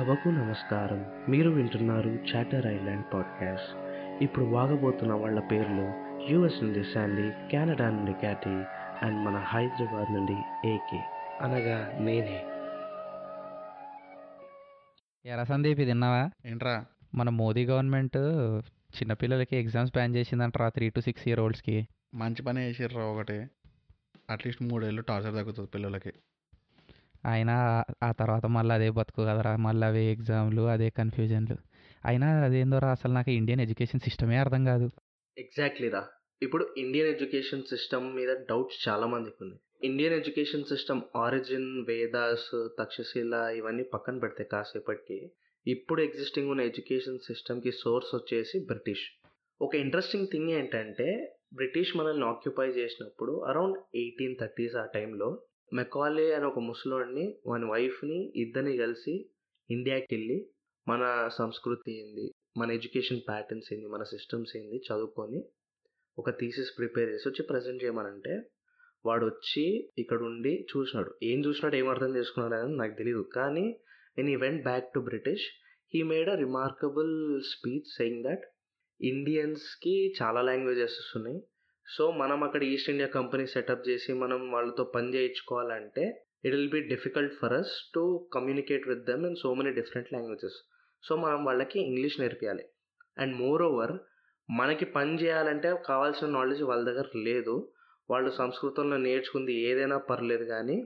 సభకు నమస్కారం. మీరు వింటున్నారు చాటర్ ఐలాండ్ పాడ్కాస్ట్ ఇప్పుడు వాగబోతున్న వాళ్ళ పేర్లు యుఎస్ నుండి శాండీ కెనడా నుండి క్యాటీ అండ్ మన హైదరాబాద్ నుండి ఏకే అనగా నేనే. ఎరా సందీప్ ఇది విన్నావా? ఏంట్రా? మన మోదీ గవర్నమెంట్ చిన్నపిల్లలకి ఎగ్జామ్స్ బ్యాన్ చేసిందంటారా త్రీ టు సిక్స్ ఇయర్ ఓల్డ్స్కి మంచి పని చేసిర్రా ఒకటి. అట్లీస్ట్ మూడేళ్ళు టార్చర్ తగ్గుతుంది పిల్లలకి. అయినా ఆ తర్వాత మళ్ళీ అదే బతుకు కదరా మళ్ళీ అవే ఎగ్జామ్లు అదే కన్ఫ్యూజన్లు. అయినా అదేందోరా అసలు నాకు ఇండియన్ ఎడ్యుకేషన్ సిస్టమే అర్థం కాదు. ఎగ్జాక్ట్లీ రా. ఇప్పుడు ఇండియన్ ఎడ్యుకేషన్ సిస్టమ్ మీద డౌట్స్ చాలా మందికి ఉన్నాయి Indian education system origin Vedas Takshashila ఇవన్నీ పక్కన పెడితే కాసేపటికి ఇప్పుడు ఎగ్జిస్టింగ్ ఉన్న ఎడ్యుకేషన్ సిస్టమ్కి సోర్స్ వచ్చేసి బ్రిటిష్. ఒక ఇంట్రెస్టింగ్ థింగ్ ఏంటంటే బ్రిటిష్ మనల్ని ఆక్యుపై చేసినప్పుడు అరౌండ్ ఎయిటీన్ థర్టీస్ ఆ టైంలో మెకాలే అని ఒక ముసలోడిని వాని వైఫ్ని ఇద్దరిని కలిసి ఇండియాకి వెళ్ళి మన సంస్కృతి ఏంది మన ఎడ్యుకేషన్ ప్యాటర్న్స్ ఏంది మన సిస్టమ్స్ ఏంది చదువుకొని ఒక థీసిస్ ప్రిపేర్ చేసి వచ్చి ప్రజెంట్ చేయమనంటే వాడు వచ్చి ఇక్కడ ఉండి చూసినాడు. ఏం చూసినాడు ఏం అర్థం చేసుకున్నాడు అని నాకు తెలియదు కానీ నేను ఈ went back to British he made a remarkable speech saying that ఇండియన్స్కి చాలా లాంగ్వేజెస్ వస్తున్నాయి. సో మనం అక్కడ ఈస్ట్ ఇండియా కంపెనీ సెటప్ చేసి మనం వాళ్ళతో పని చేయించుకోవాలంటే it will be difficult for us to communicate with them in so many different languages so మనం వాళ్ళకి ఇంగ్లీష్ నేర్పించాలి అండ్ మోర్ ఓవర్ మనకి పని చేయాలంటే కావాల్సిన నాలెడ్జ్ వాళ్ళ దగ్గర లేదు. వాళ్ళు సంస్కృతంలో నేర్చుకుంది ఏదైనా పర్లేదు కానీ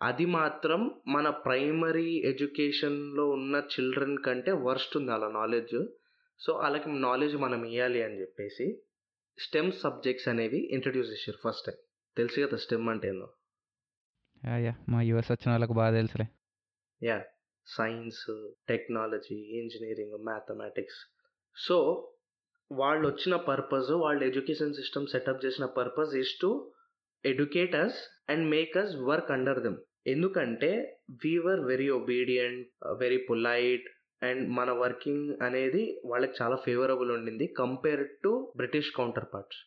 అది మాత్రం మన ప్రైమరీ ఎడ్యుకేషన్లో ఉన్న చిల్డ్రన్ కంటే వర్స్ట్ ఉంది అలా నాలెడ్జ్ సో వాళ్ళకి నాలెడ్జ్ మనం ఇవ్వాలి అని చెప్పేసి స్టెమ్ సబ్జెక్ట్స్ అనేవి ఇంట్రడ్యూస్ చేశారు ఫస్ట్ టైం. తెలుసు కదా స్టెమ్ అంటే ఏందో? యా మా యుఎస్ వచ్చిన వాళ్ళకి బాగా తెలుసులే. Yeah. Science technology engineering mathematics. So వాళ్ళు వచ్చిన పర్పస్ వాళ్ళ ఎడ్యుకేషన్ సిస్టమ్ సెటప్ చేసిన purpose is to educate us and make us work under them ఎందుకంటే we are very obedient very polite and మన వర్కింగ్ అనేది వాళ్ళకి చాలా ఫేవరబుల్ ఉండింది compare to British counterparts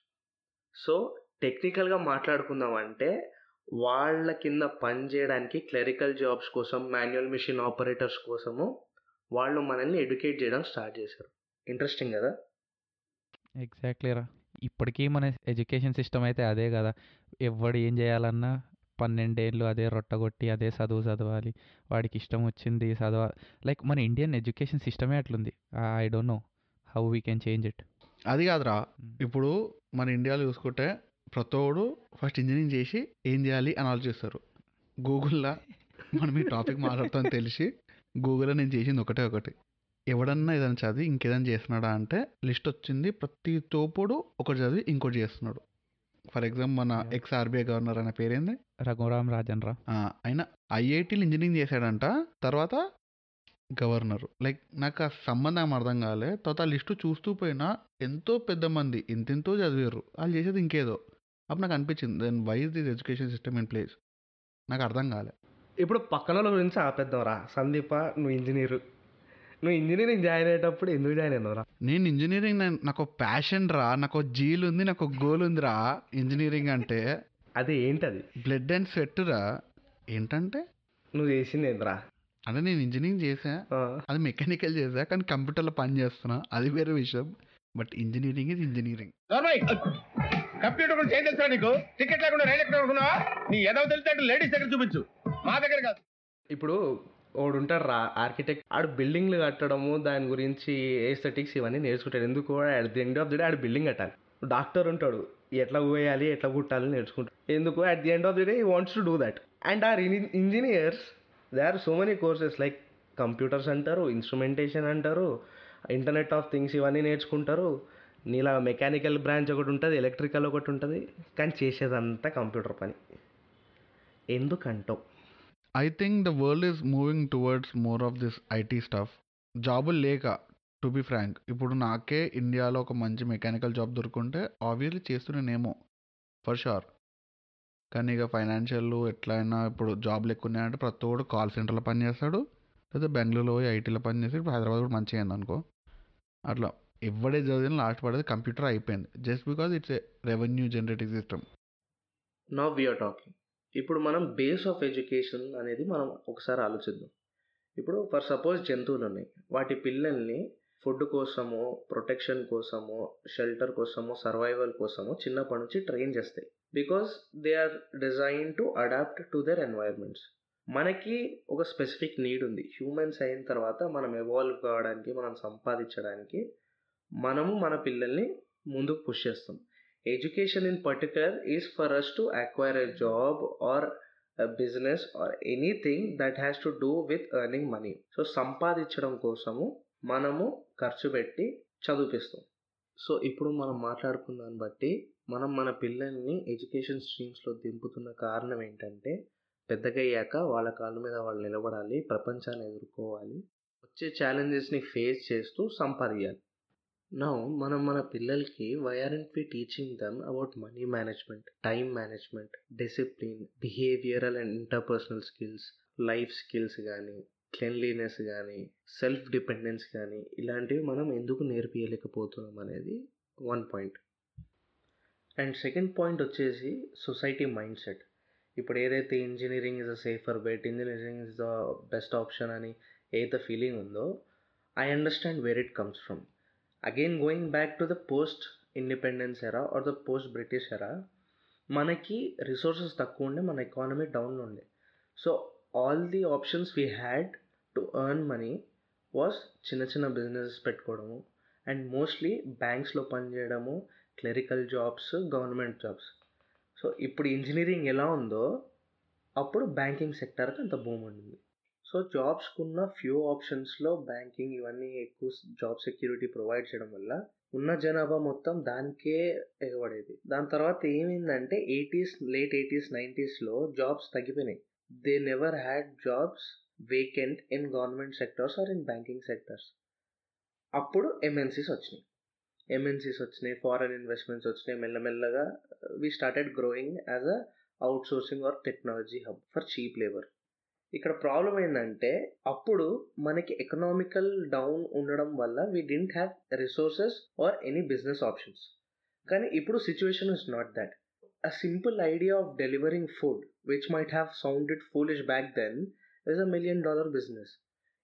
so టెక్నికల్గా మాట్లాడుకుందాం అంటే వాళ్ళ కింద పని చేయడానికి క్లరికల్ జాబ్స్ కోసం మాన్యువల్ మిషన్ ఆపరేటర్స్ కోసము వాళ్ళు మనల్ని ఎడ్యుకేట్ చేయడం స్టార్ట్ చేశారు. ఇంట్రెస్టింగ్ కదా? ఎగ్జాక్ట్లీ రా ఇప్పటికీ మన ఎడ్యుకేషన్ సిస్టమ్ అయితే అదే కదా. ఎవడు ఏం చేయాలన్నా పన్నెండేళ్ళు అదే రొట్టగొట్టి అదే చదువు చదవాలి. వాడికి ఇష్టం వచ్చింది చదవ లైక్ మన ఇండియన్ ఎడ్యుకేషన్ సిస్టమే అట్లుంది. I don't know how we can change it. అది కాదురా. ఇప్పుడు మన ఇండియాలో చూసుకుంటే ప్రతోడు ఫస్ట్ ఇంజనీరింగ్ చేసి ఏం చేయాలి అని ఆలోచిస్తారు. గూగుల్లో మనం ఈ టాపిక్ మాట్లాడుతామని తెలిసి గూగుల్లో నేను చేసింది ఒకటే ఒకటి. ఎవడన్నా ఏదైనా చదివి ఇంకేదైనా చేస్తున్నాడా అంటే లిస్ట్ వచ్చింది ప్రతి తోపుడు ఒకటి చదివి ఇంకోటి చేస్తున్నాడు. ఫర్ ఎగ్జాంపుల్ మన ఎక్స్ ఆర్బీఐ గవర్నర్ అనే పేరేంది? రఘురామ్ రాజన్ రా. ఆ, ఆయన ఐఐటీలు ఇంజనీరింగ్ చేశాడంట తర్వాత గవర్నర్. లైక్ నాకు ఆ సంబంధం అర్థం కాలే. తర్వాత ఆ లిస్టు చూస్తూ పోయినా ఎంతో పెద్ద మంది ఇంతెంతో చదివారు. వాళ్ళు చేసేది ఇంకేదో. అప్పుడు నాకు అనిపించింది then why is this education system in place? నాకు అర్థం కాలే. ఇప్పుడు పక్కన వాళ్ళ గురించి ఆపేద్దాం రా. సందీప నువ్వు ఇంజనీర్. నువ్వు ఇంజనీరింగ్ జాయిన్ అయ్యేటప్పుడు ఎందుకు జాయిన్ అయినావు రా నేను ఇంజనీరింగ్ నాకు ప్యాషన్ రా నాకు జీల్ ఉంది నాకు గోల్ ఉందిరా ఇంజనీరింగ్ అంటే. అది ఏంటది? బ్లడ్ అండ్ స్వెట్ రా. ఏంటంటే? నువ్వు చేసింది ఏంద్రా? అంటే నేను ఇంజనీరింగ్ చేసా అది మెకానికల్ చేసా కానీ కంప్యూటర్లో పని చేస్తున్నా. అది వేరే విషయం. But engineering is engineering computer గురించి ఏం తెలుసా నీకు? టికెట్ లేకుండా రైలు ఎక్కడ అనుకున్నావా? నీ ఏదో తెలితే లేడీస్ దగ్గర చూపించు. మా దగ్గర కాదు. ఇప్పుడు వాడు ఉంటాడు రా ఆర్కిటెక్ట్ ఆడు బిల్డింగ్లు కట్టడము దాని గురించి ఏస్థెటిక్స్ ఇవన్నీ నేర్చుకుంటాడు. ఎందుకు at the end of the day ఆడు బిల్డింగ్ కట్టాలి. డాక్టర్ ఉంటాడు. ఎట్లా పోయాలి ఎట్లా కుట్టాలి నేర్చుకుంటాడు. ఎందుకు at the end of the day he wants to do that and our engineers they are so many courses like computers అంటారు ఇన్స్ట్రుమెంటేషన్ అంటారు ఇంటర్నెట్ ఆఫ్ థింగ్స్ ఇవన్నీ నేర్చుకుంటారు. నీలా మెకానికల్ బ్రాంచ్ ఒకటి ఉంటుంది ఎలక్ట్రికల్ ఒకటి ఉంటుంది కానీ చేసేదంతా కంప్యూటర్ పని. ఎందుకంటావు? I think the world is moving towards more of this IT stuff జాబులు లేక టు బి ఫ్రాంక్ ఇప్పుడు నాకే ఇండియాలో ఒక మంచి మెకానికల్ జాబ్ దొరుకుంటే ఆబ్వియస్లీ చేస్తున్నానేమో ఫర్ షూర్ కానీ ఇక ఫైనాన్షియల్ ఎట్లయినా ఇప్పుడు జాబ్లు ఎక్కువ ఉన్నాయంటే ప్రతి ఒక్కడు కాల్ సెంటర్లో పనిచేస్తాడు లేదా బెంగళూరులో ఐటీలో పనిచేసి ఇప్పుడు హైదరాబాద్ కూడా మంచిగా అయింది అనుకో. అట్లా ఎవడే చదివిన లాస్ట్ పడేది కంప్యూటర్ అయిపోయింది just because it's a revenue generating system now we are talking ఇప్పుడు మనం బేస్ ఆఫ్ ఎడ్యుకేషన్ అనేది మనం ఒకసారి ఆలోచిద్దాం. ఇప్పుడు ఫర్ సపోజ్ జంతువులు ఉన్నాయి. వాటి పిల్లల్ని ఫుడ్ కోసము ప్రొటెక్షన్ కోసము షెల్టర్ కోసము సర్వైవల్ కోసము చిన్నప్పటి నుంచి ట్రైన్ చేస్తాయి. Because they are design to adapt to their environments మనకి ఒక స్పెసిఫిక్ నీడ్ ఉంది. హ్యూమన్స్ అయిన తర్వాత మనం ఎవాల్వ్ కావడానికి మనం సంపాదించడానికి మనము మన పిల్లల్ని ముందుకు పుష్ చేస్తాం. Education in particular is for us to acquire a job or business or anything that has to do with earning money so సంపాదించడం కోసము మనము ఖర్చు పెట్టి చదివిపిస్తాం. సో ఇప్పుడు మనం మాట్లాడుకున్న దాన్ని బట్టి మనం మన పిల్లల్ని ఎడ్యుకేషన్ స్ట్రీమ్స్లో దింపుతున్న కారణం ఏంటంటే పెద్దగయ్యాక వాళ్ళ కాళ్ళ మీద వాళ్ళు నిలబడాలి ప్రపంచాన్ని ఎదుర్కోవాలి వచ్చే ఛాలెంజెస్ని ఫేస్ చేస్తూ సంపాదించాలి నౌ మనం మన పిల్లలకి why and we teaching them about money management time management discipline behavioural and interpersonal skills life skills కానీ క్లెన్లీనెస్ కానీ సెల్ఫ్ డిపెండెన్స్ కానీ ఇలాంటివి మనం ఎందుకు నేర్పించలేకపోతున్నాం అనేది one point and second point వచ్చేసి సొసైటీ మైండ్ సెట్ ఇప్పుడు ఏదైతే engineering is a safer bet engineering is the best option అని ఏదైతే ఫీలింగ్ ఉందో I understand where it comes from again going back to the post independence era or the post British era మనకి resources తక్కువ ఉండే మన economy down ఉండే. So all the options we had to earn money was చిన్న చిన్న businesses పెట్టుకోవడము and mostly బ్యాంక్స్లో పనిచేయడము clerical jobs government jobs so ఇప్పుడు ఇంజనీరింగ్ ఎలా ఉందో అప్పుడు బ్యాంకింగ్ సెక్టర్కి అంత భూమి ఉండింది. సో జాబ్స్కున్న ఫ్యూ ఆప్షన్స్లో బ్యాంకింగ్ ఇవన్నీ ఎక్కువ జాబ్ సెక్యూరిటీ ప్రొవైడ్ చేయడం వల్ల ఉన్న జనాభా మొత్తం దానికే ఎగబడేది. దాని తర్వాత ఏమైందంటే ఎయిటీస్ లేట్ ఎయిటీస్ నైంటీస్లో జాబ్స్ తగ్గిపోయినాయి. They never had jobs vacant in government sectors or in banking sectors అప్పుడు ఎంఎన్సీస్ వచ్చినాయి. ఎంఎన్సీస్ వచ్చినాయి ఫారెన్ ఇన్వెస్ట్మెంట్స్ వచ్చినాయి. మెల్లమెల్లగా we started growing as a outsourcing or technology hub for cheap labour ఇక్కడ problem ఏంటంటే అప్పుడు మనకి ఎకనామికల్ డౌన్ ఉండడం వల్ల we didn't have resources or any business options కానీ ఇప్పుడు situation is not that a simple idea of delivering food which might have sounded foolish back then is a million dollar business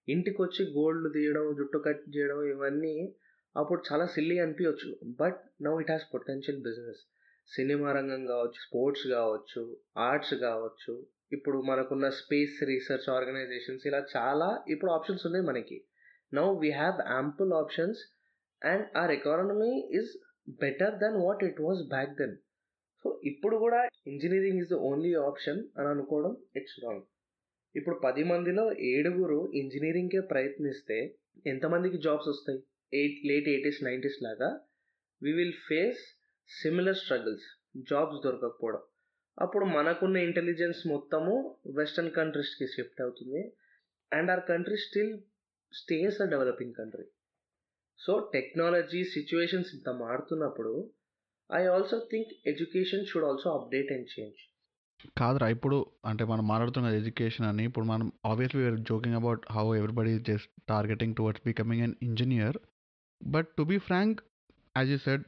ఇంటికి వచ్చి gold తీయడం జుట్టు cut చేయడం ఇవన్నీ అప్పుడు చాలా సిల్లీ అనిపించవచ్చు but now it has potential business cinema రంగం కావచ్చు స్పోర్ట్స్ కావచ్చు ఆర్ట్స్ కావచ్చు ఇప్పుడు మనకున్న స్పేస్ రీసెర్చ్ ఆర్గనైజేషన్స్ ఇలా చాలా ఇప్పుడు ఆప్షన్స్ ఉన్నాయి మనకి. Now we have ample options and our economy is better than what it was back then so ఇప్పుడు కూడా engineering is the only option అని అనుకోవడం ఇట్స్ రాంగ్ ఇప్పుడు పది మందిలో ఏడుగురు ఇంజనీరింగ్కే ప్రయత్నిస్తే ఎంతమందికి జాబ్స్ వస్తాయి? ఎయిట్ లేట్ ఎయిటీస్ నైంటీస్ లాగా. We will face similar struggles jobs దొరకకపోవడం. అప్పుడు మనకున్న ఇంటెలిజెన్స్ మొత్తము వెస్టర్న్ కంట్రీస్కి షిఫ్ట్ అవుతుంది. And our country still stays a developing country so technology situations ఇంత మారుతున్నప్పుడు I also think education should also update and change కాదురా ఇప్పుడు అంటే మనం మాట్లాడుతున్న ఎడ్యుకేషన్ అని ఇప్పుడు మనం obviously we are joking about how everybody just targeting towards becoming an engineer but to be frank as you said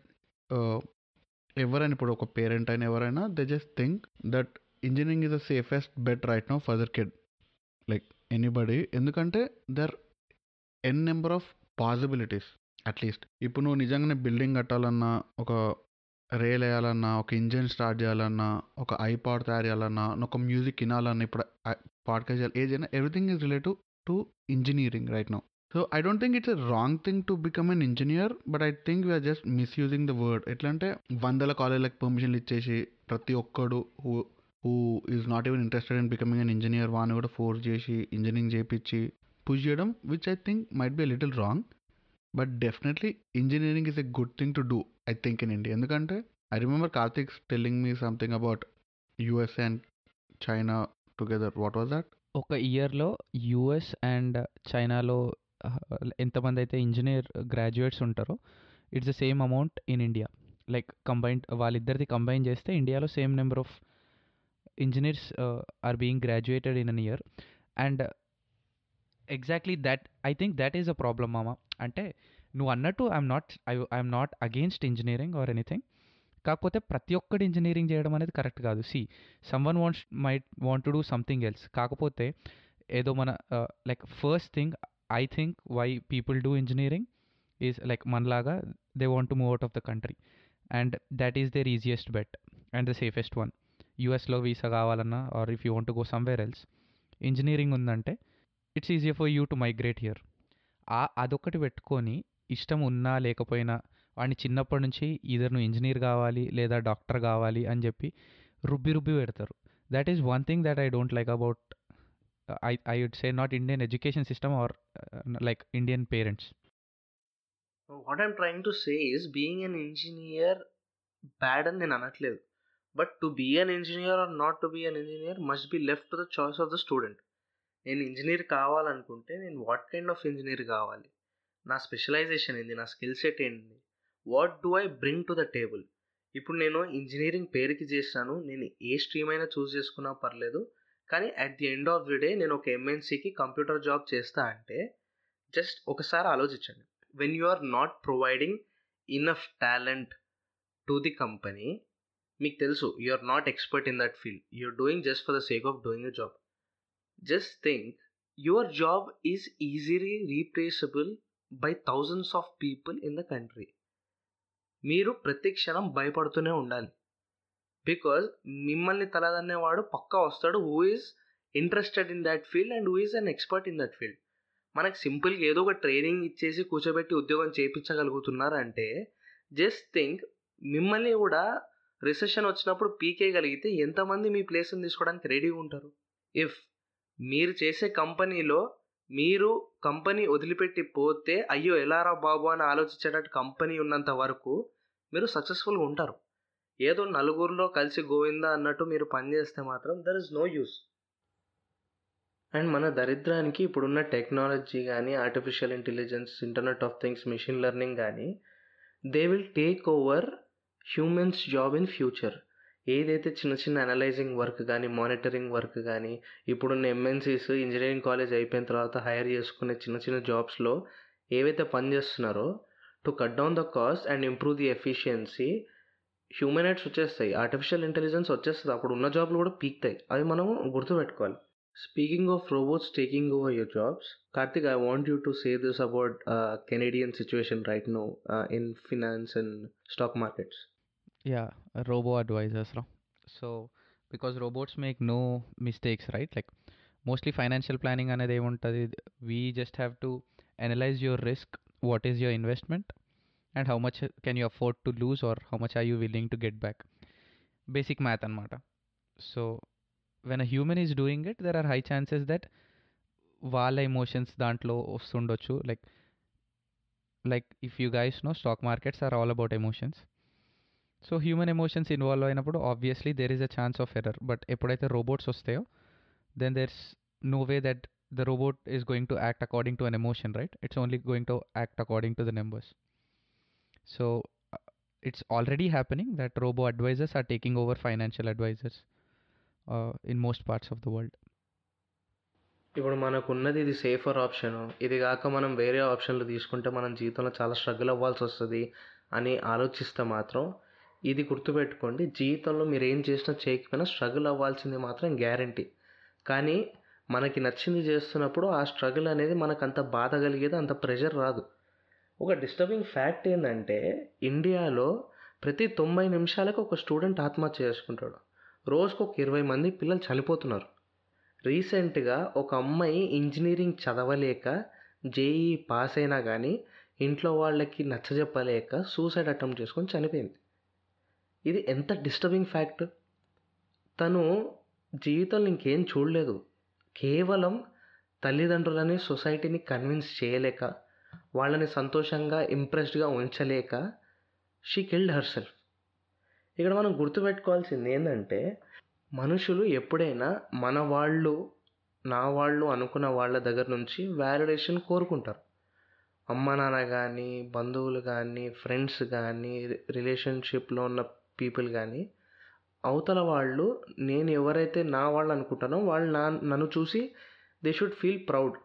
ఎవరైనా ఇప్పుడు ఒక పేరెంట్ అయినా ఎవరైనా they just think that engineering is the safest bet right no for their kid like anybody ఎందుకంటే there n number of possibilities at least ఇప్పుడు నువ్వు నిజంగానే building కట్టాలన్నా ఒక రేల్ వేయాలన్నా ఒక ఇంజిన్ స్టార్ట్ చేయాలన్నా ఒక ఐపాడ్ తయారు చేయాలన్నా ఒక మ్యూజిక్ వినాలన్నా ఇప్పుడు పాడ్కాస్ట్ చేయాలి ఏదైనా everything is relative to engineering right no so I don't think it's a wrong thing to become an engineer but I think we're just misusing the word ఎట్లా అంటే వందల కాలేజీలకు పర్మిషన్లు ఇచ్చేసి ప్రతి ఒక్కడు who who is not even interested in becoming an engineer వాని కూడా ఫోర్స్ చేసి ఇంజనీరింగ్ చేయించి పుష్ చేయడం which I think might be little wrong but definitely engineering is a good thing to do I think in India ఎందుకంటే I remember Karthik telling me something about USA and China together what was that ఒక ఇయర్లో US and చైనాలో ఎంతమంది అయితే engineer graduates ఉంటారో it's the same amount in India. Like combine వాళ్ళిద్దరిది combine చేస్తే ఇండియాలో same number of engineers are being graduated in an year. And exactly that I think that is a problem మామ. అంటే నువ్వు అన్నట్టు I'm not I I'm not against engineering or anything. కాకపోతే ప్రతి ఒక్కటి engineering చేయడం అనేది కరెక్ట్ కాదు. See someone wants might want to do something else. కాకపోతే ఏదో మన like first thing I think why people do engineering is like మనలాగా they want to move out of the country and that is their easiest bet and the safest one యూఎస్లో visa కావాలన్నా or if you want to go somewhere else engineering ఉందంటే it's easier for you to migrate here ఆ అదొకటి పెట్టుకొని ఇష్టం ఉన్నా లేకపోయినా వాడిని చిన్నప్పటి నుంచి ఇద్దరు నువ్వు ఇంజనీర్ కావాలి లేదా డాక్టర్ కావాలి అని చెప్పి రుబ్బి రుబ్బి పెడతారు. That is one thing that I don't like about I I would say not Indian education system or like Indian parents what I'm trying to say is being an engineer bad అని నేను అనట్లేదు. But to be an engineer or not to be an engineer must be left to the choice of the student నేను engineer కావాలనుకుంటే నేను what kind of engineer కావాలి? నా specialisation ఏంది? నా స్కిల్ సెట్ ఏంటి what do I bring to the table ఇప్పుడు నేను ఇంజనీరింగ్ పేరుకి చేశాను. నేను ఏ స్ట్రీమ్ అయినా చూస్ చేసుకున్నా పర్లేదు. కానీ at the end of the day నేను ఒక ఎంఎన్సీకి కంప్యూటర్ జాబ్ చేస్తా అంటే జస్ట్ ఒకసారి ఆలోచించండి. When you are not providing enough talent to the company మీకు తెలుసు you are not expert in that field you're doing just for the sake of doing a job just think your job is easily replaceable by thousands of people in the country మీరు ప్రతి క్షణం భయపడుతూనే ఉండాలి. Because మిమ్మల్ని తలదన్నేవాడు పక్కా వస్తాడు who is interested in that field and who is an expert in that field మనకు సింపుల్గా ఏదో ఒక ట్రైనింగ్ ఇచ్చేసి కూర్చోబెట్టి ఉద్యోగం చేయించగలుగుతున్నారంటే జస్ట్ థింక్ మిమ్మల్ని కూడా రిసెషన్ వచ్చినప్పుడు పీకేయగలిగితే ఎంతమంది మీ ప్లేస్ని తీసుకోవడానికి రెడీగా ఉంటారు? ఇఫ్ మీరు చేసే కంపెనీలో మీరు కంపెనీ వదిలిపెట్టి పోతే అయ్యో ఎలారా బాబు అని ఆలోచించేటట్టు కంపెనీ ఉన్నంత వరకు మీరు సక్సెస్ఫుల్గా ఉంటారు. ఏదో నలుగురిలో కలిసి గోవిందా అన్నట్టు మీరు పనిచేస్తే మాత్రం there is no use and మన దరిద్రానికి ఇప్పుడున్న టెక్నాలజీ కానీ artificial intelligence internet of things machine learning కానీ they will take over humans job in future ఏదైతే చిన్న చిన్న అనలైజింగ్ వర్క్ కానీ మానిటరింగ్ వర్క్ కానీ ఇప్పుడున్న ఎంఎన్సీస్ ఇంజనీరింగ్ కాలేజ్ అయిపోయిన తర్వాత హైర్ చేసుకునే చిన్న చిన్న జాబ్స్లో ఏవైతే పనిచేస్తున్నారో to cut down the cost and improve the efficiency హ్యూమనైట్స్ వచ్చేస్తాయి. ఆర్టిఫిషియల్ ఇంటెలిజెన్స్ వచ్చేస్తుంది. అప్పుడు ఉన్న జాబ్లు కూడా పీక్తాయి. అవి మనం గుర్తుపెట్టుకోవాలి. Speaking of robots taking over your jobs Karthik I want you to say this about Canadian situation right no in finance and stock markets yeah robo advisors రా. So because robots make no mistakes right like mostly financial planning అనేది ఏముంటుంది? We just have to analyse your risk what is your investment and how much can you afford to lose or how much are you willing to get back? Basic math అనమాట so when a human is doing it there are high chances that వాళ్ళ emotions దాంట్లో వస్తుండొచ్చు like like if you guys know stock markets are all about emotions so human emotions involve అయినప్పుడు obviously there is a chance of error but ఎప్పుడైతే robots వస్తాయో then there's no way that the robot is going to act according to an emotion right it's only going to act according to the numbers so it's already happening that robo advisors are taking over financial advisors in most parts of the world ఇప్పుడు మనకున్నది ఇది safer option ఇది కాక మనం వేరే ఆప్షన్లు తీసుకుంటే మనం జీవితంలో చాలా స్ట్రగుల్ అవ్వాల్సి వస్తుంది అని ఆలోచిస్తే మాత్రం ఇది గుర్తుపెట్టుకోండి జీవితంలో మీరు ఏం చేసినా చేయకపోయినా స్ట్రగుల్ అవ్వాల్సింది మాత్రం గ్యారంటీ కానీ మనకి నచ్చింది చేస్తున్నప్పుడు ఆ స్ట్రగుల్ అనేది మనకు అంత బాధ కలిగేది అంత ప్రెషర్ రాదు. ఒక డిస్టర్బింగ్ ఫ్యాక్ట్ ఏంటంటే ఇండియాలో ప్రతి తొంభై నిమిషాలకు ఒక స్టూడెంట్ ఆత్మహత్య చేసుకుంటాడు. రోజుకు ఒక ఇరవై మంది పిల్లలు చనిపోతున్నారు. రీసెంట్గా ఒక అమ్మాయి ఇంజనీరింగ్ చదవలేక జేఈ పాస్ అయినా కానీ ఇంట్లో వాళ్ళకి నచ్చజెప్పలేక సూసైడ్ అటెంప్ట్ చేసుకొని చనిపోయింది. ఇది ఎంత డిస్టర్బింగ్ ఫ్యాక్ట్ తను జీవితంలో ఇంకేం చూడలేదు. కేవలం తల్లిదండ్రులని సొసైటీని కన్విన్స్ చేయలేక వాళ్ళని సంతోషంగా ఇంప్రెస్డ్గా ఉంచలేక షీ కిల్డ్ హర్ సెల్ఫ్ ఇక్కడ మనం గుర్తుపెట్టుకోవాల్సింది ఏంటంటే మనుషులు ఎప్పుడైనా మన వాళ్ళు నా వాళ్ళు అనుకున్న వాళ్ళ దగ్గర నుంచి వ్యాలిడేషన్ కోరుకుంటారు. అమ్మ నాన్న కానీ బంధువులు కానీ ఫ్రెండ్స్ కానీ రిలేషన్షిప్లో ఉన్న పీపుల్ కానీ అవతల వాళ్ళు నేను ఎవరైతే నా వాళ్ళు అనుకుంటానో వాళ్ళు నా నన్ను చూసి they should feel proud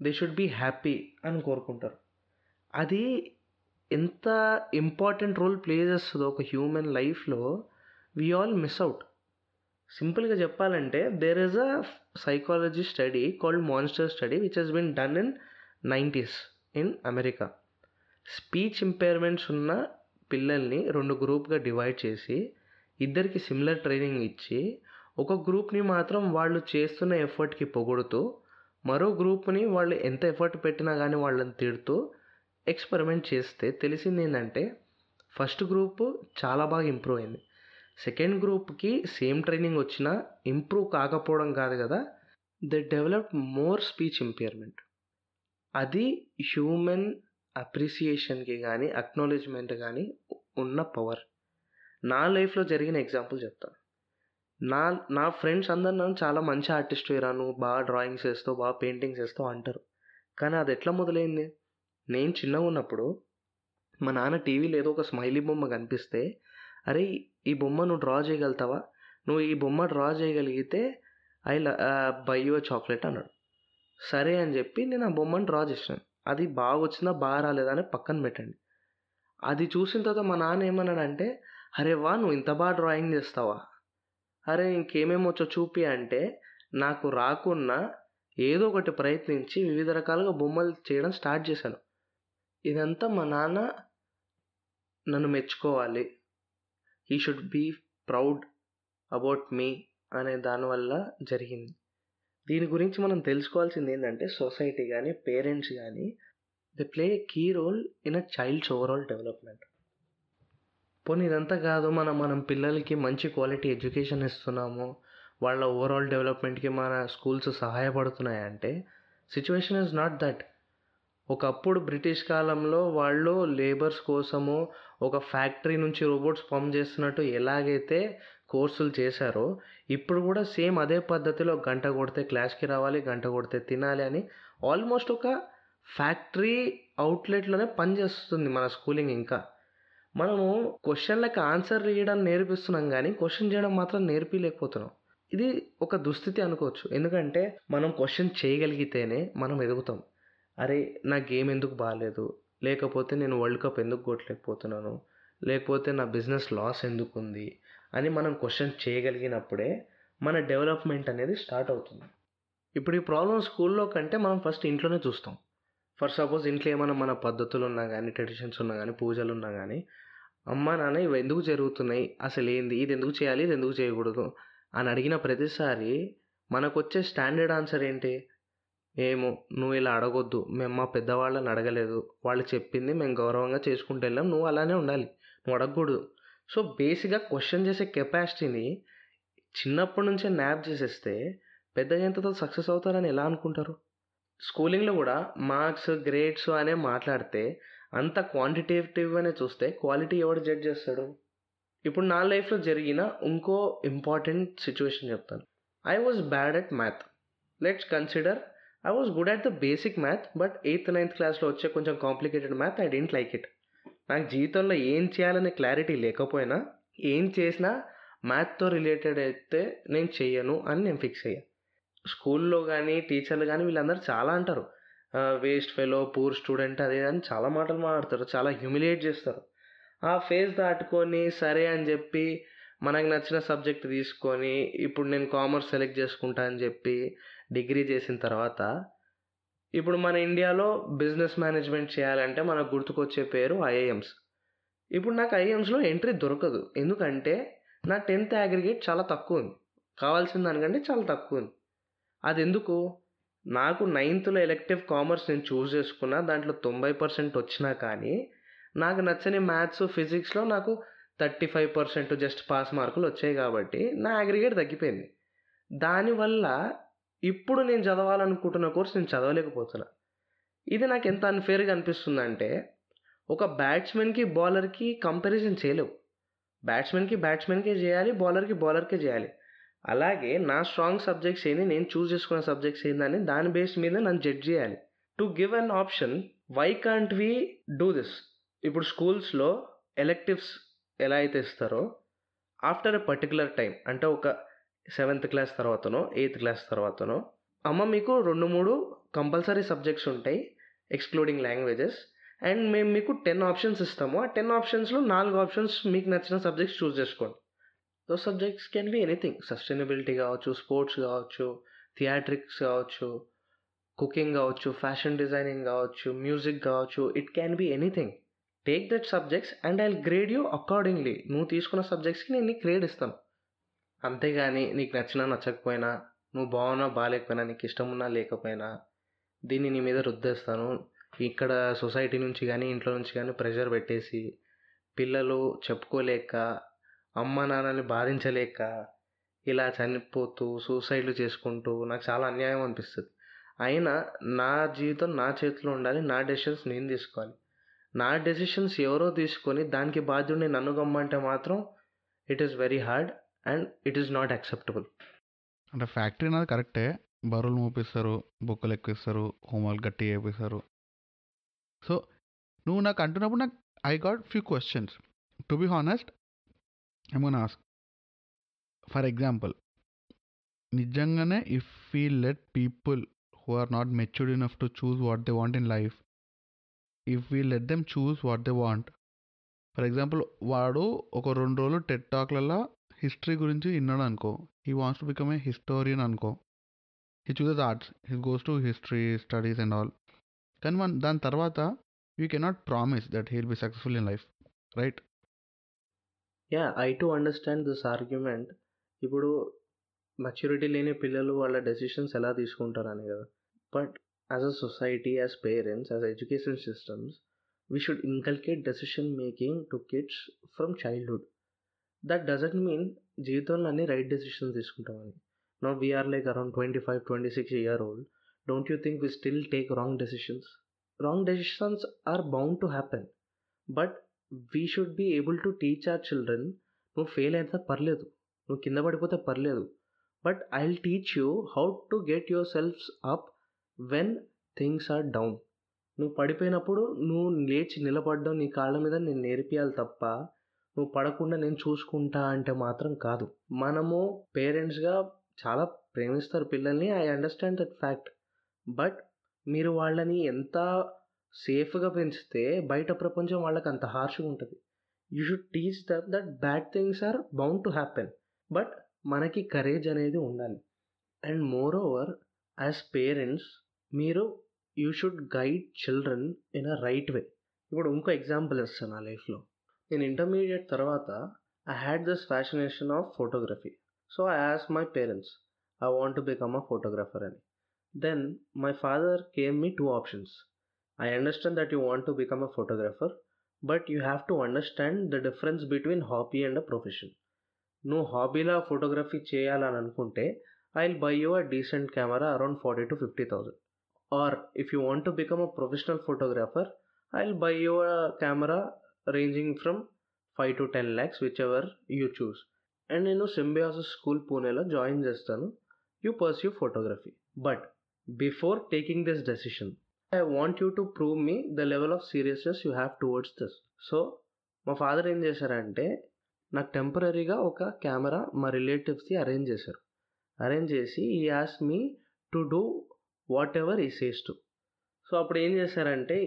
they should be happy అని కోరుకుంటారు. అది ఎంత ఇంపార్టెంట్ రోల్ ప్లే చేస్తుందో ఒక హ్యూమన్ లైఫ్లో వీ ఆల్ మిస్ అవుట్ సింపుల్గా చెప్పాలంటే there is a psychology study called monster study which has been done in nineties in America speech impairments ఉన్న పిల్లల్ని రెండు గ్రూప్గా డివైడ్ చేసి ఇద్దరికి సిమిలర్ ట్రైనింగ్ ఇచ్చి ఒక గ్రూప్ని మాత్రం వాళ్ళు చేస్తున్న ఎఫర్ట్కి పొగుడుతూ మరో గ్రూప్ని వాళ్ళు ఎంత ఎఫర్ట్ పెట్టినా కానీ వాళ్ళని తిడుతూ ఎక్స్పెరిమెంట్ చేస్తే తెలిసింది ఏంటంటే ఫస్ట్ గ్రూప్ చాలా బాగా ఇంప్రూవ్ అయింది. సెకండ్ గ్రూప్కి సేమ్ ట్రైనింగ్ వచ్చినా ఇంప్రూవ్ కాకపోవడం కాదు కదా they develop more speech impairment. అది హ్యూమన్ అప్రిసియేషన్కి కానీ అక్నాలెడ్జ్మెంట్ కానీ ఉన్న పవర్. నా లైఫ్లో జరిగిన ఎగ్జాంపుల్ చెప్తాను. నా నా ఫ్రెండ్స్ అందరు నన్ను చాలా మంచి ఆర్టిస్ట్ వేరా నువ్వు బాగా డ్రాయింగ్స్ వేస్తావు బాగా పెయింటింగ్స్ వేస్తావు అంటారు. కానీ అది ఎట్లా మొదలైంది? నేను చిన్నగా ఉన్నప్పుడు మా నాన్న టీవీలో ఏదో ఒక స్మైలీ బొమ్మ కనిపిస్తే అరే ఈ బొమ్మ నువ్వు డ్రా చేయగలుగుతావా? నువ్వు ఈ బొమ్మ డ్రా చేయగలిగితే ఐ బై యువర్ చాక్లెట్ అన్నాడు. సరే అని చెప్పి నేను ఆ బొమ్మను డ్రా చేసాను అది బాగా వచ్చిందా బాగా రాలేదా అని పక్కన పెట్టండి. అది చూసిన తర్వాత మా నాన్న ఏమన్నాడంటే అరే వా నువ్వు ఇంత బాగా డ్రాయింగ్ చేస్తావా? అరే ఇంకేమేమి వచ్చో చూపి అంటే నాకు రాకున్నా ఏదో ఒకటి ప్రయత్నించి వివిధ రకాలుగా బొమ్మలు చేయడం స్టార్ట్ చేశాను. ఇదంతా మా నాన్న నన్ను మెచ్చుకోవాలి. He should be proud about me అనే దానివల్ల జరిగింది. దీని గురించి మనం తెలుసుకోవాల్సింది ఏంటంటే సొసైటీ కానీ పేరెంట్స్ కానీ they play key role in a child's overall development. పోనీ ఇదంతా కాదు మనం మనం పిల్లలకి మంచి క్వాలిటీ ఎడ్యుకేషన్ ఇస్తున్నాము. వాళ్ళ ఓవరాల్ డెవలప్మెంట్కి మన స్కూల్స్ సహాయపడుతున్నాయంటే సిచ్యువేషన్ ఇస్ నాట్ దట్ ఒకప్పుడు బ్రిటిష్ కాలంలో వాళ్ళు లేబర్స్ కోసము ఒక ఫ్యాక్టరీ నుంచి రోబోట్స్ పంప్ చేస్తున్నట్టు ఎలాగైతే కోర్సులు చేశారో ఇప్పుడు కూడా సేమ్ అదే పద్ధతిలో గంట కొడితే క్లాస్కి రావాలి గంట కొడితే తినాలి అని ఆల్మోస్ట్ ఒక ఫ్యాక్టరీ అవుట్లెట్లోనే పనిచేస్తుంది మన స్కూలింగ్ ఇంకా. మనము క్వశ్చన్లకు ఆన్సర్ ఇవ్వడం నేర్పిస్తున్నాం కానీ క్వశ్చన్ చేయడం మాత్రం నేర్పిలేకపోతున్నాం ఇది ఒక దుస్థితి అనుకోవచ్చు. ఎందుకంటే మనం క్వశ్చన్ చేయగలిగితేనే మనం ఎదుగుతాం. అరే నా గేమ్ ఎందుకు బాగాలేదు లేకపోతే నేను వరల్డ్ కప్ ఎందుకు కొట్టలేకపోతున్నాను? లేకపోతే నా బిజినెస్ లాస్ ఎందుకు ఉంది అని మనం క్వశ్చన్ చేయగలిగినప్పుడే మన డెవలప్మెంట్ అనేది స్టార్ట్ అవుతుంది. ఇప్పుడు ఈ ప్రాబ్లం స్కూల్లో కంటే మనం ఫస్ట్ ఇంట్లోనే చూస్తాం. ఫర్ సపోజ్ ఇంట్లో ఏమైనా మన పద్ధతులు ఉన్నా కానీ ట్రెడిషన్స్ ఉన్నా కానీ పూజలు ఉన్నా కానీ అమ్మ నాన్న ఇవి ఎందుకు జరుగుతున్నాయి? అసలు ఏంది? ఇది ఎందుకు చేయాలి? ఇది ఎందుకు చేయకూడదు? అని అడిగిన ప్రతిసారి మనకు వచ్చే స్టాండర్డ్ ఆన్సర్ ఏంటి? ఏమో నువ్వు ఇలా అడగొద్దు. మేము మా పెద్దవాళ్ళని అడగలేదు. వాళ్ళు చెప్పింది మేము గౌరవంగా చేసుకుంటూ వెళ్ళాం. నువ్వు అలానే ఉండాలి. నువ్వు అడగకూడదు. సో బేసిక్గా క్వశ్చన్ చేసే కెపాసిటీని చిన్నప్పటి నుంచే న్యాప్ చేసేస్తే పెద్దగా ఎంతతో సక్సెస్ అవుతారని ఎలా అనుకుంటారు? స్కూలింగ్లో కూడా మార్క్స్ గ్రేడ్స్ అనే మాట్లాడితే అంత క్వాంటిటేటివ్ అనే చూస్తే క్వాలిటీ ఎవడు జడ్జ్ చేస్తాడు? ఇప్పుడు నా లైఫ్లో జరిగిన ఇంకో ఇంపార్టెంట్ సిచ్యువేషన్ చెప్తాను. I was bad at math let's consider I was good at the basic math but eighth ninth క్లాస్లో వచ్చే కొంచెం complicated math I didn't like it నాకు జీవితంలో ఏం చేయాలనే క్లారిటీ లేకపోయినా ఏం చేసినా మ్యాథ్తో రిలేటెడ్ అయితే నేను చెయ్యను అని నేను ఫిక్స్ అయ్యా. స్కూల్లో కానీ టీచర్లు కానీ వీళ్ళందరూ చాలా అంటారు. వేస్ట్ ఫెలో పూర్ స్టూడెంట్ అదే అని చాలా మాటలు మాట్లాడతారు. చాలా హ్యూమిలియేట్ చేస్తారు. ఆ ఫేజ్ దాటుకొని సరే అని చెప్పి మనకు నచ్చిన సబ్జెక్ట్ తీసుకొని ఇప్పుడు నేను కామర్స్ సెలెక్ట్ చేసుకుంటా అని చెప్పి డిగ్రీ చేసిన తర్వాత ఇప్పుడు మన ఇండియాలో బిజినెస్ మేనేజ్మెంట్ చేయాలంటే మనకు గుర్తుకొచ్చే పేరు ఐఐఎమ్స్ ఇప్పుడు నాకు ఐఐఎమ్స్లో ఎంట్రీ దొరకదు. ఎందుకంటే నా టెన్త్ అగ్రిగేట్ చాలా తక్కువ ఉంది. కావాల్సిన దానికంటే చాలా తక్కువ ఉంది. అది ఎందుకు నాకు నైన్త్లో ఎలెక్టివ్ కామర్స్ నేను చూస్ చేసుకున్నా దాంట్లో తొంభై పర్సెంట్ వచ్చినా కానీ నాకు నచ్చని మ్యాథ్స్ ఫిజిక్స్లో నాకు thirty five percent just pass మార్కులు వచ్చాయి కాబట్టి నా అగ్రిగేట్ తగ్గిపోయింది. దానివల్ల ఇప్పుడు నేను చదవాలనుకుంటున్న కోర్స్ నేను చదవలేకపోతున్నా. ఇది నాకు ఎంత అన్ఫేర్గా అనిపిస్తుందంటే ఒక బ్యాట్స్మెన్కి బౌలర్కి కంపారిజన్ చేయలేవు. బ్యాట్స్మెన్కి బ్యాట్స్మెన్కే చేయాలి బౌలర్కి బౌలర్కే చేయాలి. అలాగే నా స్ట్రాంగ్ సబ్జెక్ట్స్ ఏంది నేను చూస్ చేసుకున్న సబ్జెక్ట్స్ ఏందని దాని బేస్ మీద నన్ను జడ్జ్ చేయాలి. To give an option why can't we do this ఇప్పుడు స్కూల్స్లో ఎలెక్టివ్స్ ఎలా అయితే ఇస్తారో ఆఫ్టర్ ఎ పర్టికులర్ టైం అంటే ఒక సెవెంత్ క్లాస్ తర్వాతనో ఎయిత్ క్లాస్ తర్వాతనో అమ్మ మీకు రెండు మూడు కంపల్సరీ సబ్జెక్ట్స్ ఉంటాయి ఎక్స్క్లూడింగ్ లాంగ్వేజెస్ అండ్ మేము మీకు టెన్ ఆప్షన్స్ ఇస్తాము. ఆ టెన్ ఆప్షన్స్లో నాలుగు ఆప్షన్స్ మీకు నచ్చిన సబ్జెక్ట్స్ చూస్ చేసుకోండి. Though subjects can be anything sustainability కావచ్చు స్పోర్ట్స్ కావచ్చు థియేట్రిక్స్ కావచ్చు కుకింగ్ కావచ్చు ఫ్యాషన్ డిజైనింగ్ కావచ్చు మ్యూజిక్ కావచ్చు. It can be anything take that subjects and I grade you accordingly నువ్వు తీసుకున్న సబ్జెక్ట్స్కి నేను నీకు గ్రేడ్ ఇస్తాను. అంతేగాని నీకు నచ్చినా నచ్చకపోయినా నువ్వు బాగున్నా బాగాలేకపోయినా నీకు ఇష్టం ఉన్నా లేకపోయినా దీన్ని నీ మీద రుద్దేస్తాను. ఇక్కడ సొసైటీ నుంచి కానీ ఇంట్లో నుంచి కానీ ప్రెషర్ పెట్టేసి పిల్లలు చెప్పుకోలేక అమ్మ నాన్నని బాధించలేక ఇలా చనిపోతూ సూసైడ్లు చేసుకుంటూ నాకు చాలా అన్యాయం అనిపిస్తుంది. అయినా నా జీవితం నా చేతిలో ఉండాలి నా డెసిషన్స్ నేను తీసుకోవాలి. నా డెసిషన్స్ ఎవరో తీసుకొని దానికి బాధ్యుడిని నన్ను గమ్మంటే మాత్రం it is very hard and it is not acceptable అంటే ఫ్యాక్టరీ అనేది కరెక్టే బరువులు మూపిస్తారు బొక్కలు ఎక్కిస్తారు హోంవర్క్ గట్టి చేపిస్తారు. సో నువ్వు నాకు అంటున్నప్పుడు నాకు I got few questions to be honest I'm ask for example నిజంగానే if we let people who are not matured enough to choose what they want in life if we let them choose what they want for example వాడు ఒక రెండు రోజులు TET టాక్లలో history గురించి విన్నాడు అనుకో he wants to become a historian అనుకో he chooses arts he goes to history studies and all కానీ మన దాని తర్వాత you cannot promise that he'll be successful in life right yeah I to understand this argument ఇప్పుడు maturity లేని పిల్లలు వాళ్ళ decisions ఎలా తీసుకుంటారని కదా. But as a society as parents as education systems we should inculcate decision making to kids from childhood that doesn't mean జీవితంలో అన్ని right decisions తీసుకుంటామని. No we're like around twenty five twenty six year old don't you think we still take wrong decisions wrong decisions are bound to happen but we should be able to teach our children నువ్వు fail అయితే పర్లేదు నువ్వు కింద పడిపోతే పర్లేదు but I will teach you how to get yourselves up when things are down నువ్వు పడిపోయినప్పుడు నువ్వు లేచి నిలబడడం నీ కాళ్ళ మీద నేను నేర్పియాలి తప్ప నువ్వు పడకుండా నేను చూసుకుంటా అంటే మాత్రం కాదు. మనము పేరెంట్స్గా చాలా ప్రేమిస్తారు పిల్లల్ని I understand that fact but మీరు వాళ్ళని ఎంత సేఫ్గా పెంచితే బయట ప్రపంచం వాళ్ళకి అంత హార్ష్గా ఉంటుంది. You should teach that that bad things are bound to happen. But మనకి కరేజ్ అనేది ఉండాలి. And more over as parents మీరు you should guide children in a right way. ఇప్పుడు ఇంకో ఎగ్జాంపుల్ ఇస్తాను నా లైఫ్లో. నేను ఇంటర్మీడియట్ తర్వాత I had this fascination of photography. So I as my parents I want to become a photographer అని. Then my father came me two options. I understand that you want to become a photographer, but you have to understand the difference between hobby and a profession. నువ్వు హాబీలా photography చేయాలని అనుకుంటే I will buy you a decent camera around forty to fifty thousand or if you want to become a professional photographer I will buy you a camera ranging from five to ten lakhs whichever you choose and నేను Symbiosis school పూణేలో join చేస్తాను. You pursue photography but before taking this decision I want you to prove me the level of seriousness you have towards this so మా father ఏం చేశారంటే నాకు టెంపరీగా ఒక camera మా రిలేటివ్స్ది అరేంజ్ చేశారు. అరేంజ్ చేసి he as me to do whatever he says to so అప్పుడు ఏం చేశారంటే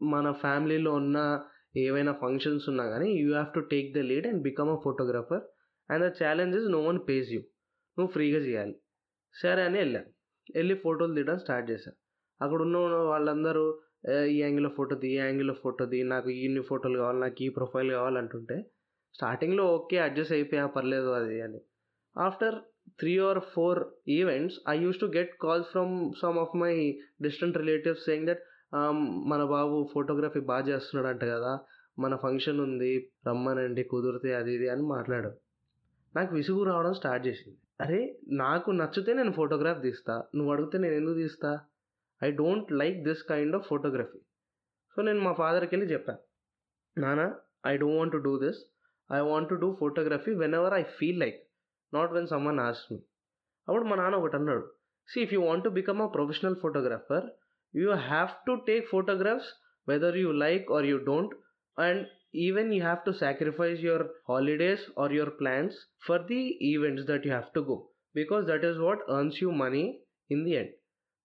మన ఫ్యామిలీలో ఉన్న ఏవైనా ఫంక్షన్స్ ఉన్నా కానీ you have to take the lead and become a photographer and the challenge is no one pays you నువ్వు ఫ్రీగా చేయాలి. సరే అని వెళ్ళాను. వెళ్ళి ఫోటోలు తీయడం స్టార్ట్ చేశాను అక్కడ ఉన్న వాళ్ళందరూ ఈ యాంగిల్లో ఫోటో తీ ఈ యాంగిల్లో ఫోటో తీ నాకు ఇన్ని ఫోటోలు కావాలి నాకు ఈ ప్రొఫైల్ కావాలంటుంటే స్టార్టింగ్లో ఓకే అడ్జస్ట్ అయిపోయా పర్లేదు అది అని. After three or four events I used to get calls from some of my distant relatives saying that మన బాబు ఫోటోగ్రఫీ బాగా చేస్తున్నాడు అంట కదా మన ఫంక్షన్ ఉంది రమ్మనండి కుదిరితే అది ఇది అని మాట్లాడాడు నాకు విసుగు రావడం స్టార్ట్ చేసింది. అరే నాకు నచ్చితే నేను ఫోటోగ్రాఫ్ తీస్తా నువ్వు అడిగితే నేను ఎందుకు తీస్తా? I don't like this kind of photography so నేను మా ఫాదర్కి వెళ్ళి చెప్పాను నానా I don't want to do this I want to do photography whenever I feel like not when someone as me అప్పుడు మా నాన్న ఒకటి అన్నాడు see if you want to become a professional photographer you have to take photographs whether you like or you don't and even you have to sacrifice your holidays or your plans for the events that you have to go because that is what earns you money in the end.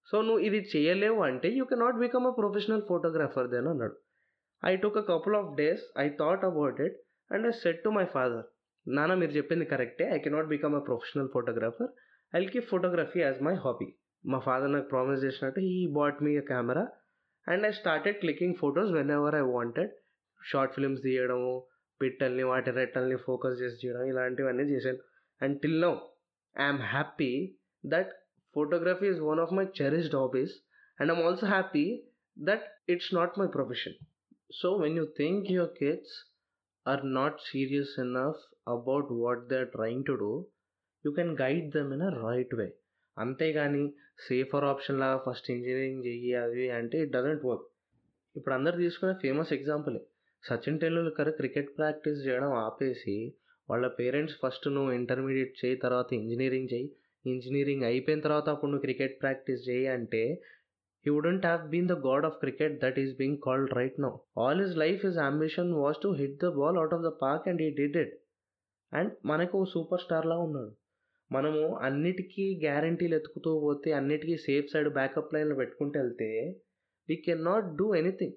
So నువ్వు ఇది చేయలేవు అంటే you cannot become a professional photographer then అన్నాడు. I took a couple of days I thought about it and I said to my father నాన్న మీరు చెప్పింది కరెక్టే I cannot become a professional photographer I keep photography as my hobby మా father నాకు promise చేసినట్టు he bought me camera and I started clicking photos whenever I wanted short films తీయడము పిట్టల్ని వాటి రెట్టల్ని ఫోకస్ చేసి చేయడం ఇలాంటివన్నీ చేశాను. And till now I'm happy that photography is one of my cherished hobbies and I'm also happy that it's not my profession so when you think your kids are not serious enough about what they are trying to do you can guide them in a right way అంతేగాని safer option లాగా first engineering చెయ్యి అవి అంటే it doesn't work ఇప్పుడు అందరు తీసుకునే famous ఎగ్జాంపులే Sachin Tendulkar cricket practice చేయడం ఆపేసి వాళ్ళ పేరెంట్స్ ఫస్ట్ నువ్వు ఇంటర్మీడియట్ చేయి తర్వాత ఇంజనీరింగ్ చేయి ఇంజనీరింగ్ అయిపోయిన తర్వాత అప్పుడు నువ్వు క్రికెట్ ప్రాక్టీస్ చేయి అంటే he wouldn't have been the god of cricket that is being called right now all his life his ambition was to hit the ball out of the park and he did it and మనకు super స్టార్లా ఉన్నాడు. మనము అన్నిటికీ గ్యారంటీలు ఎత్తుకుతూ పోతే అన్నిటికీ safe side backup లైన్లో పెట్టుకుంటూ వెళ్తే we can not do anything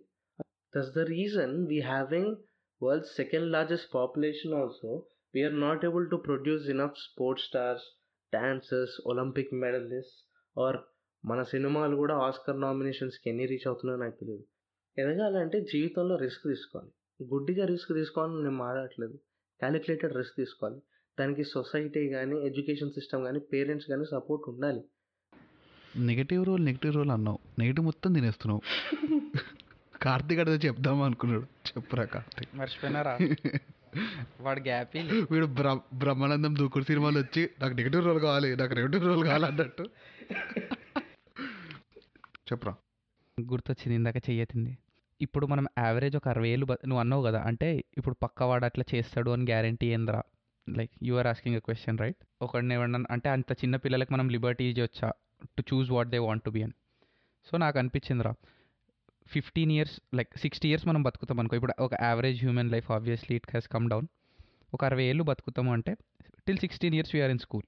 that's the reason we having world second largest population also we're not able to produce enough sports stars dancers Olympic medalist or మన సినిమాలు కూడా ఆస్కర్ నామినేషన్స్కి ఎన్ని reach అవుతున్నాయో నాకు తెలియదు ఎదగాలంటే జీవితంలో రిస్క్ తీసుకోవాలి. గుడ్డిగా రిస్క్ తీసుకోవాలని నేను మాట్లాడట్లేదు. క్యాలిక్యులేటెడ్ రిస్క్ తీసుకోవాలి. దానికి సొసైటీ కానీ ఎడ్యుకేషన్ సిస్టమ్ కానీ పేరెంట్స్ కానీ సపోర్ట్ ఉండాలి. నెగిటివ్ రోల్ నెగిటివ్ రోల్ అన్నావు. నెగిటివ్ మొత్తం తినేస్తున్నావు. కార్తీక్ అడితే చెప్దాం అనుకున్నాడు. చెప్పురా కార్తీక్. మర్చిపోయినారా? వాడు గ్యాప్ వీడు బ్ర బ్రహ్మానందం దూకుడు సినిమాలు వచ్చి నాకు నెగిటివ్ రోల్ కావాలి నాకు నెగిటివ్ రోల్ కావాలి అన్నట్టు చెప్పురా. గుర్తొచ్చింది ఇందాక చెయ్యతింది ఇప్పుడు మనం యావరేజ్ ఒక అరవై ఏళ్ళు నువ్వు అన్నావు కదా అంటే ఇప్పుడు పక్కవాడు అట్లా చేస్తాడు అని గ్యారంటీ ఏందిరా? Like you are asking a question right ఒకడిని ఎవరన్నా అంటే అంత చిన్న పిల్లలకి మనం liberty ఇవ్వచ్చా? To choose what they want to be అని. సో నాకు అనిపించిందిరా fifteen years like sixty years మనం బతుకుతాం అనుకో. ఇప్పుడు ఒక average human life obviously it has come down ఒక అరవై ఏళ్ళు బతుకుతాము అంటే till sixteen years we're in school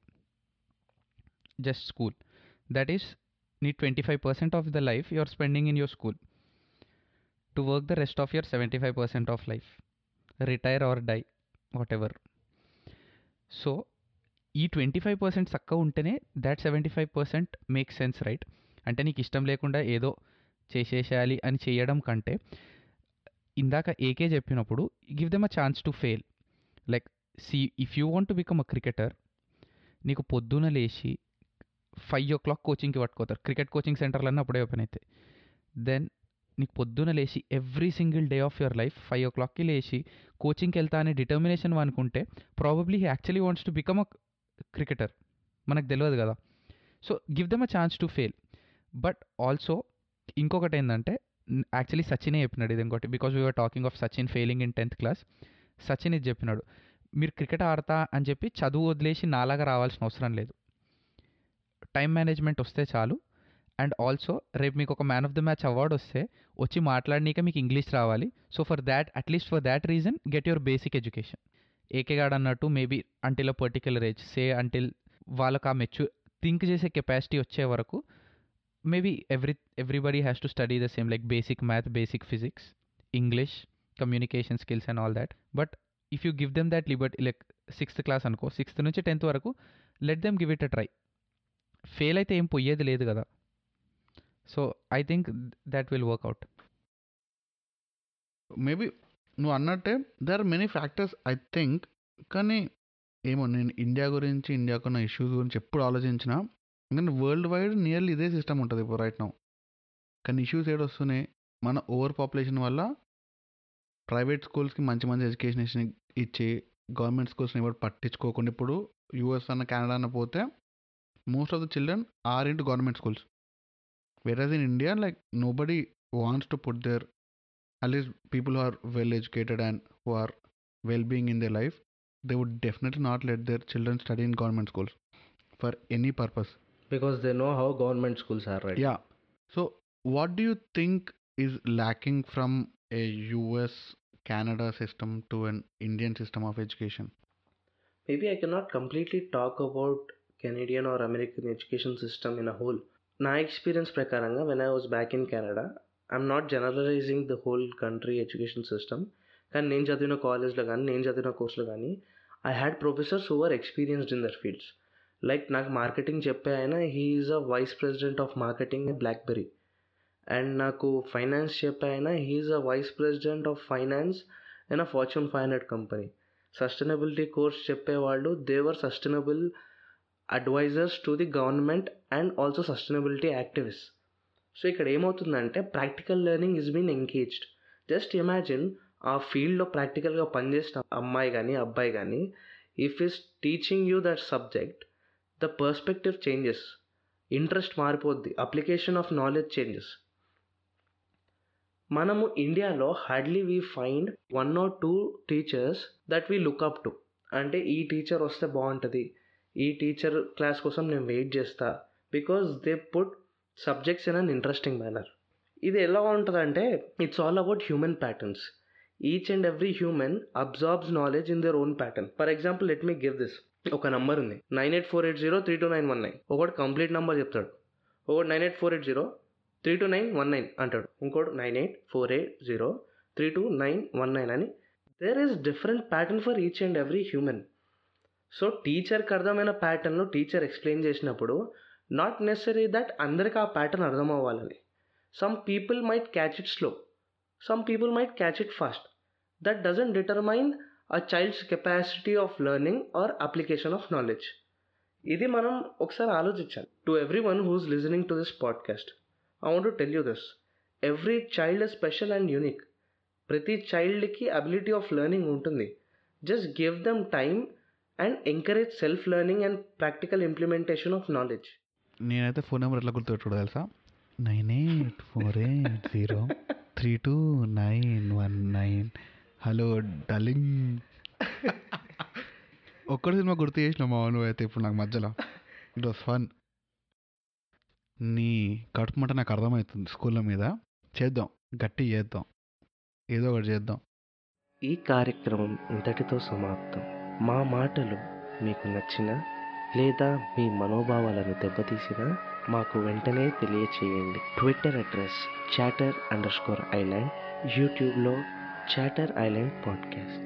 just school that is నీ twenty five percent of the life you are spending in your school to work the rest of your seventy five percent of life retire or die whatever so ఈ twenty five percent చక్కగా ఉంటేనే that seventy five percent make sense right అంటే నీకు ఇష్టం లేకుండా ఏదో చేసేసేయాలి అని చేయడం కంటే ఇందాక ఏకే చెప్పినప్పుడు give them a chance to fail like see if you want to become a cricketer నీకు పొద్దున లేచి ఫైవ్ ఓ క్లాక్ కోచింగ్కి పట్టుకోతారు క్రికెట్ కోచింగ్ సెంటర్లన్నీ అప్పుడే ఓపెన్ అవుతాయి దెన్ నీకు పొద్దున లేచి every single day of your life five ఓ క్లాక్కి లేచి కోచింగ్కి వెళ్తా అనే డిటర్మినేషన్ అనుకుంటే probably he actually wants to become a cricketer మనకు తెలియదు కదా. So give them a chance to fail but also ఇంకొకటి ఏంటంటే యాక్చువల్లీ సచినే చెప్పినాడు ఇది ఇంకోటి because we're talking of Sachin failing in tenth class Sachin ఇది చెప్పినాడు. మీరు క్రికెట్ ఆడతా అని చెప్పి చదువు వదిలేసి నాలాగా రావాల్సిన అవసరం లేదు. టైం మేనేజ్మెంట్ వస్తే చాలు. అండ్ ఆల్సో రేపు మీకు ఒక man of the match award వస్తే వచ్చి మాట్లాడినాక మీకు ఇంగ్లీష్ రావాలి. So for that at least for that reason get your basic education. ఏకేగాడ్ అన్నట్టు maybe until a particular age say until వాళ్ళకి ఆ మెచ్యూ థింక్ చేసే కెపాసిటీ వచ్చే వరకు maybe every everybody has to study the same like basic math basic physics English communication skills and all that but if you give them that liberty like sixth class అనుకో sixth నుంచి tenth వరకు let them give it a try fail అయితే ఏం పోయేది లేదు కదా. So I think that will work out maybe నువ్వు అన్నట్టే there are many factors I think కానీ ఏమో నేను ఇండియా గురించి ఇండియాకున్న ఇష్యూస్ గురించి ఎప్పుడు ఆలోచించినా ఎందుకంటే వరల్డ్ వైడ్ నియర్లీ ఇదే సిస్టమ్ ఉంటుంది ఇప్పుడు రైట్ నౌ కానీ ఇష్యూస్ ఏడు వస్తున్నాయి. మన ఓవర్ పాపులేషన్ వల్ల ప్రైవేట్ స్కూల్స్కి మంచి మంచి ఎడ్యుకేషన్ ఇచ్చి గవర్నమెంట్ స్కూల్స్ని ఎవరు పట్టించుకోకుండా ఇప్పుడు యూఎస్ అన్న కెనడా అన్న పోతే most of the children are into government schools whereas in India like nobody wants to put there at least people who are well educated and who are well being in their life they would definitely not let their children study in government schools for any purpose purpose because they know how government schools are right yeah so what do you think is lacking from a us canada system to an indian system of education maybe I cannot completely talk about Canadian or American education system in a whole నా experience ప్రకారంగా when I was back in Canada I'm not generalizing the whole country education system కానీ నేను చదివిన కాలేజ్లో కానీ నేను చదివిన కోర్సులో కానీ I had professors who are experienced in their fields Like నాకు మార్కెటింగ్ చెప్పే ఆయన he is a vice president of marketing BlackBerry and నాకు ఫైనాన్స్ చెప్పే ఆయన he is a vice president of finance in a Fortune five hundred company sustainability course చెప్పేవాళ్ళు they were sustainable advisers to the government and also sustainability activist so ఇక్కడ ఏమవుతుందంటే practical learning is been engaged just imagine ఆ ఫీల్డ్లో ప్రాక్టికల్గా పనిచేసిన అమ్మాయి కానీ అబ్బాయి కానీ if he's teaching you that subject the perspective changes. Interest మారిపోద్ది. Application of knowledge changes. మనము ఇండియాలో hardly we find one or two teachers that we look up to అంటే ఈ టీచర్ వస్తే బాగుంటుంది. ఈ టీచర్ క్లాస్ కోసం నేను వెయిట్ చేస్తా. Because they put subjects in uninteresting manner ఇది ఎలా ఉంటుందంటే it's all about human patterns each and every human absorbs knowledge in their own pattern for example let me give this ఒక number ఉంది. Nine eight four eight zero three two nine one nine ఒకటి complete number చెప్తాడు. ఒకటి nine eight four eight zero three two nine one nine అంటాడు. ఇంకోటి nine eight four eight zero three two nine one nine అని. There is different pattern for each and every human so టీచర్కి అర్థమైన ప్యాటర్న్ను teacher explain చేసినప్పుడు not necessary that అందరికి ఆ pattern అర్థం అవ్వాలని. Some people might catch it slow some people might catch it fast that doesn't determine a child's capacity of learning or application of knowledge ఇది మనం ఒకసారి ఆలోచించాలి. To every one who's listening to this podcast I want to tell you this every child special and unique ప్రతి చైల్డ్కి ability of learning ఉంటుంది. Just give them time and encourage self learning and practical implementation of knowledge నేనైతే phone number ఎట్లా గుర్తుపెట్టుకోవడం తెలుసా? Nine eight four eight zero three two nine one nine hello darling ఒక్కడ సినిమా గుర్తు చేసిన మా నువ్వైతే ఇప్పుడు నాకు మధ్యలో. ఇట్ వాస్ ఫన్ నీ కడుపు మంట నాకు అర్థమవుతుంది స్కూళ్ళ మీద. చేద్దాం. గట్టి చేద్దాం. ఏదో ఒకటి చేద్దాం. ఈ కార్యక్రమం ఇంతటితో సమాప్తం. మా మాటలు మీకు నచ్చిన లేదా మీ మనోభావాలను దెబ్బతీసిన మాకు వెంటనే తెలియచేయండి. Twitter address Chatter underscore Island యూట్యూబ్లో చాటర్ ఐలాండ్ పాడ్కాస్ట్